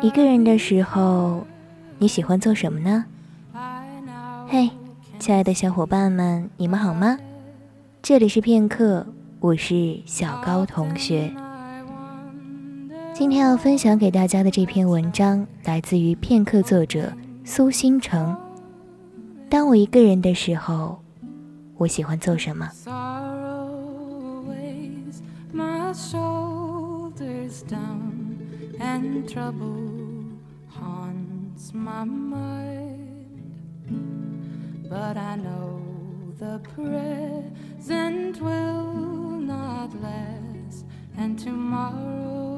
一个人的时候，你喜欢做什么呢？嘿，亲爱的小伙伴们，你们好吗？这里是片刻，我是小高同学。今天要分享给大家的这篇文章来自于片刻作者苏新成。当我一个人的时候，我喜欢做什么？my mind.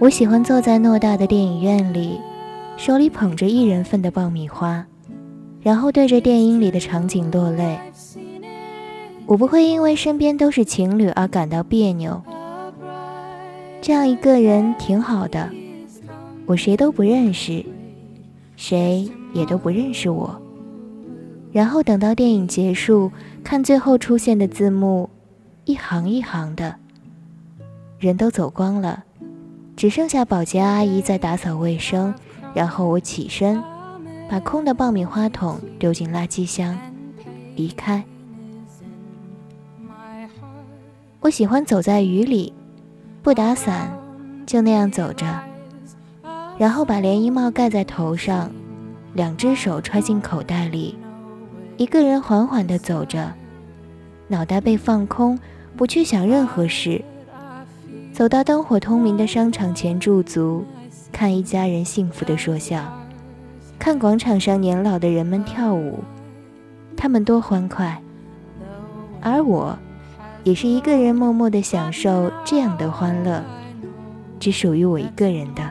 我喜欢坐在偌大的电影院里，手里捧着一人份的爆米花，然后对着电影里的场景落泪。我不会因为身边都是情侣而感到别扭，这样一个人挺好的。我谁都不认识，谁也都不认识我。然后等到电影结束，看最后出现的字幕，一行一行的，人都走光了，只剩下保洁阿姨在打扫卫生。然后我起身，把空的爆米花桶丢进垃圾箱，离开。我喜欢走在雨里，不打伞，就那样走着，然后把连衣帽盖在头上，两只手揣进口袋里，一个人缓缓地走着，脑袋被放空，不去想任何事，走到灯火通明的商场前驻足，看一家人幸福的说笑，看广场上年老的人们跳舞，他们多欢快，而我。也是一个人默默的享受这样的欢乐，只属于我一个人的。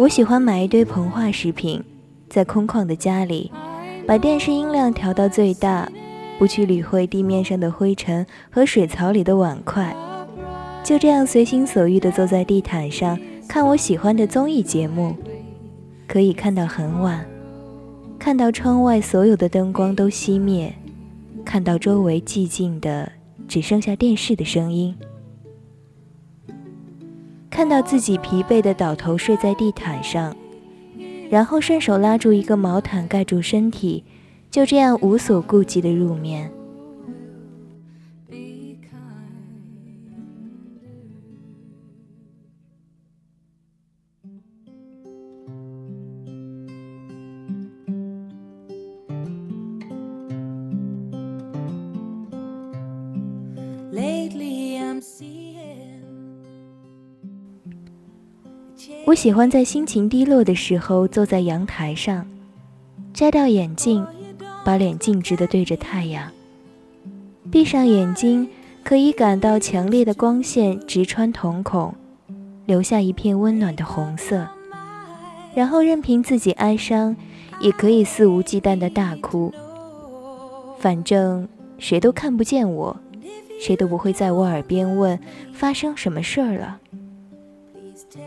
我喜欢买一堆膨化食品，在空旷的家里，把电视音量调到最大，不去理会地面上的灰尘和水槽里的碗筷。就这样随心所欲地坐在地毯上看我喜欢的综艺节目，可以看到很晚，看到窗外所有的灯光都熄灭，看到周围寂静的只剩下电视的声音，看到自己疲惫的倒头睡在地毯上，然后顺手拉住一个毛毯盖住身体，就这样无所顾忌的入眠。我喜欢在心情低落的时候坐在阳台上，摘掉眼镜，把脸径直的对着太阳，闭上眼睛，可以感到强烈的光线直穿瞳孔，留下一片温暖的红色，然后任凭自己哀伤，也可以肆无忌惮的大哭，反正谁都看不见我，谁都不会在我耳边问发生什么事儿了。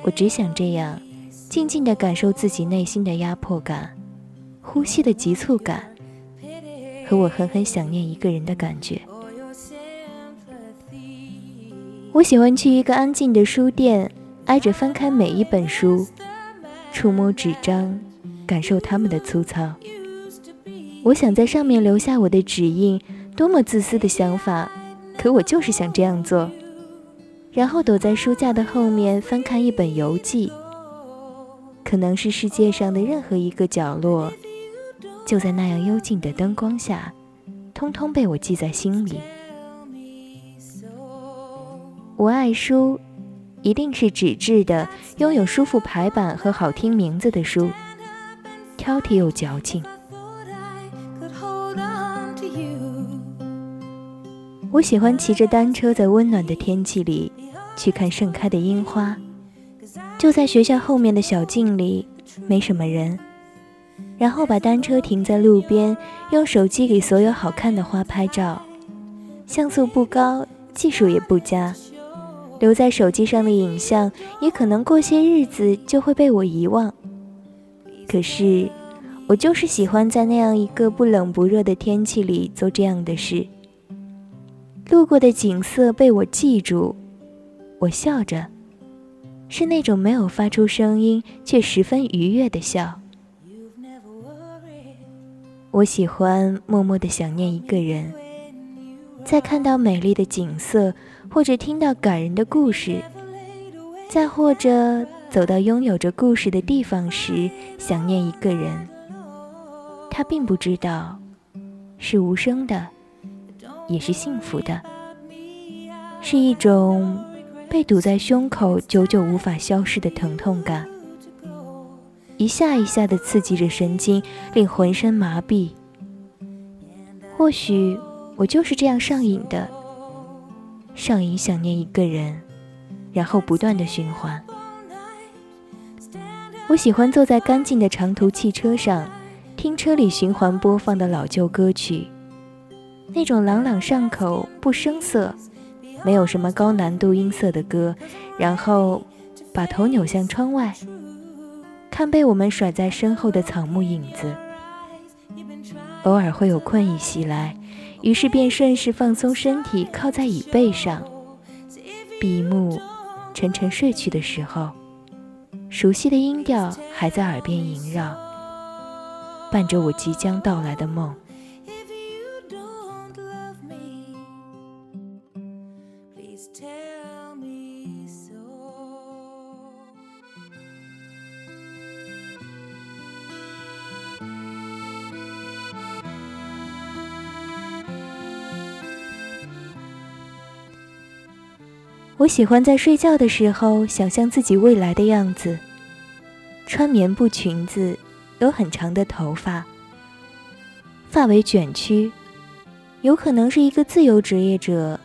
我只想这样，静静地感受自己内心的压迫感，呼吸的急促感，和我狠狠想念一个人的感觉。我喜欢去一个安静的书店，挨着翻开每一本书，触摸纸张，感受它们的粗糙。我想在上面留下我的指印，多么自私的想法，可我就是想这样做。然后躲在书架的后面翻看一本游记，可能是世界上的任何一个角落，就在那样幽静的灯光下，通通被我记在心里。我爱书，一定是纸质的，拥有舒服排版和好听名字的书，挑剔又矫情。我喜欢骑着单车在温暖的天气里去看盛开的樱花，就在学校后面的小径里，没什么人，然后把单车停在路边，用手机给所有好看的花拍照，像素不高，技术也不佳，留在手机上的影像也可能过些日子就会被我遗忘。可是，我就是喜欢在那样一个不冷不热的天气里做这样的事。路过的景色被我记住，我笑着，是那种没有发出声音却十分愉悦的笑。我喜欢默默的想念一个人，在看到美丽的景色，或者听到感人的故事，再或者走到拥有着故事的地方时，想念一个人。他并不知道，是无声的。也是幸福的，是一种被堵在胸口、久久无法消失的疼痛感，一下一下的刺激着神经，令浑身麻痹。或许我就是这样上瘾的，上瘾想念一个人，然后不断的循环。我喜欢坐在干净的长途汽车上，听车里循环播放的老旧歌曲。那种朗朗上口、不生涩、没有什么高难度音色的歌，然后把头扭向窗外，看被我们甩在身后的草木影子。偶尔会有困意袭来，于是便顺势放松身体，靠在椅背上，闭目沉沉睡去的时候，熟悉的音调还在耳边萦绕，伴着我即将到来的梦。我喜欢在睡觉的时候想象自己未来的样子，穿棉布裙子，有很长的头发，发尾卷曲，有可能是一个自由职业者，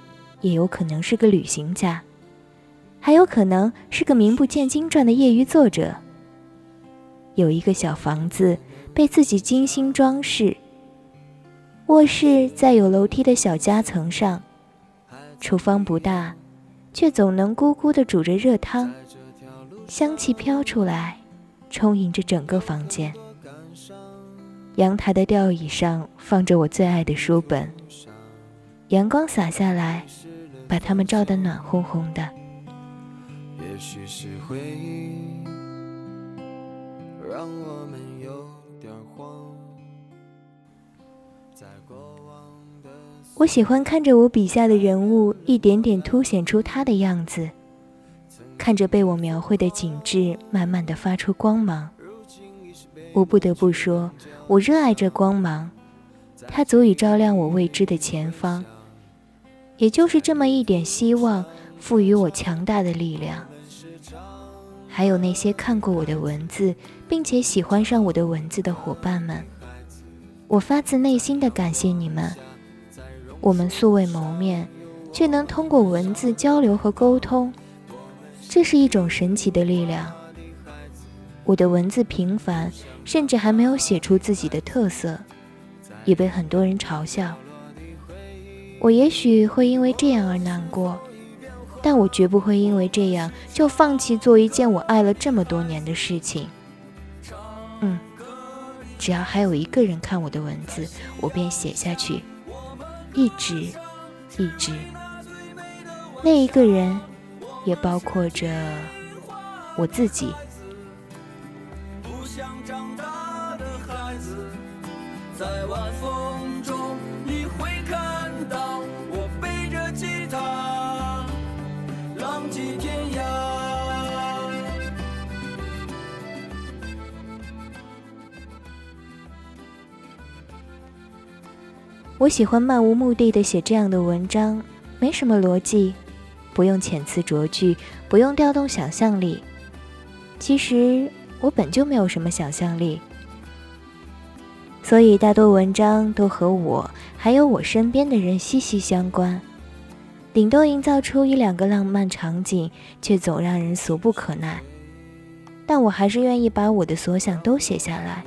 也有可能是个旅行家，还有可能是个名不见经传的业余作者。有一个小房子被自己精心装饰，卧室在有楼梯的小夹层上，厨房不大。却总能咕咕地煮着热汤，香气飘出来，充盈着整个房间。阳台的吊椅上放着我最爱的书本，阳光洒下来，把它们照得暖烘烘的。也许是回忆，让我们有点慌。在过往我喜欢看着我笔下的人物一点点凸显出他的样子，看着被我描绘的景致慢慢的发出光芒。我不得不说，我热爱这光芒，它足以照亮我未知的前方。也就是这么一点希望，赋予我强大的力量。还有那些看过我的文字，并且喜欢上我的文字的伙伴们，我发自内心的感谢你们。我们素未谋面，却能通过文字交流和沟通，这是一种神奇的力量。我的文字平凡，甚至还没有写出自己的特色，也被很多人嘲笑。我也许会因为这样而难过，但我绝不会因为这样就放弃做一件我爱了这么多年的事情。嗯，只要还有一个人看我的文字，我便写下去。一直，一直，那一个人，也包括着我自己。我喜欢漫无目的的写这样的文章，没什么逻辑，不用遣词着句，不用调动想象力。其实我本就没有什么想象力，所以大多文章都和我还有我身边的人息息相关。顶多营造出一两个浪漫场景，却总让人俗不可耐。但我还是愿意把我的所想都写下来。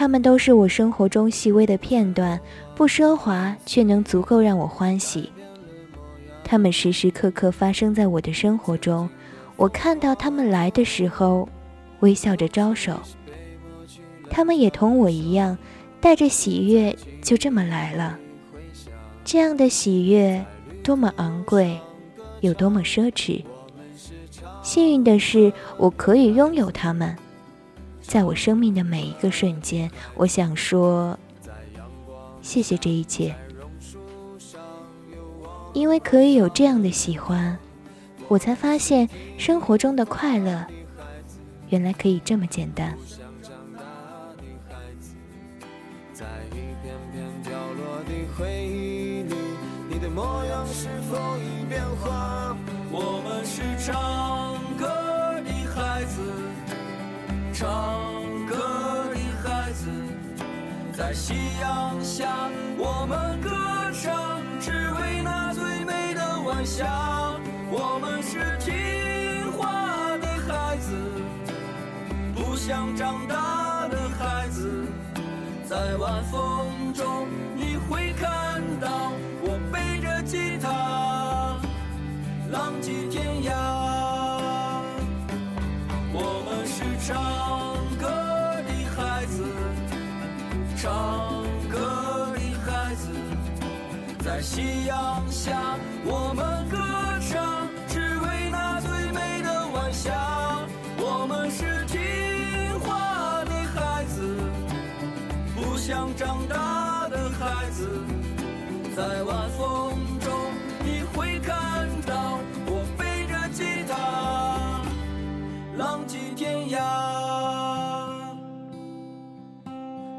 它们都是我生活中细微的片段，不奢华，却能足够让我欢喜。它们时时刻刻发生在我的生活中，我看到它们来的时候，微笑着招手。他们也同我一样，带着喜悦，就这么来了。这样的喜悦，多么昂贵，有多么奢侈。幸运的是，我可以拥有它们。在我生命的每一个瞬间，我想说，谢谢这一切，因为可以有这样的喜欢，我才发现生活中的快乐，原来可以这么简单。在一片片掉落的回忆里，你的模样是否已变化？我们是唱歌的孩子。唱歌的孩子，在夕阳下，我们歌唱，只为那最美的晚霞。我们是听话的孩子，不想长大的孩子，在晚风中，你会看到我背着吉他，浪迹天涯。唱歌的孩子。唱歌的孩子，在夕阳下，我们歌唱，只为那最美的晚霞。我们是听话的孩子，不想长大的孩子，在晚风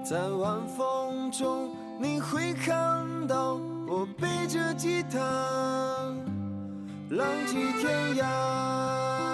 在晚风中，你会看到我背着吉他，浪迹天涯。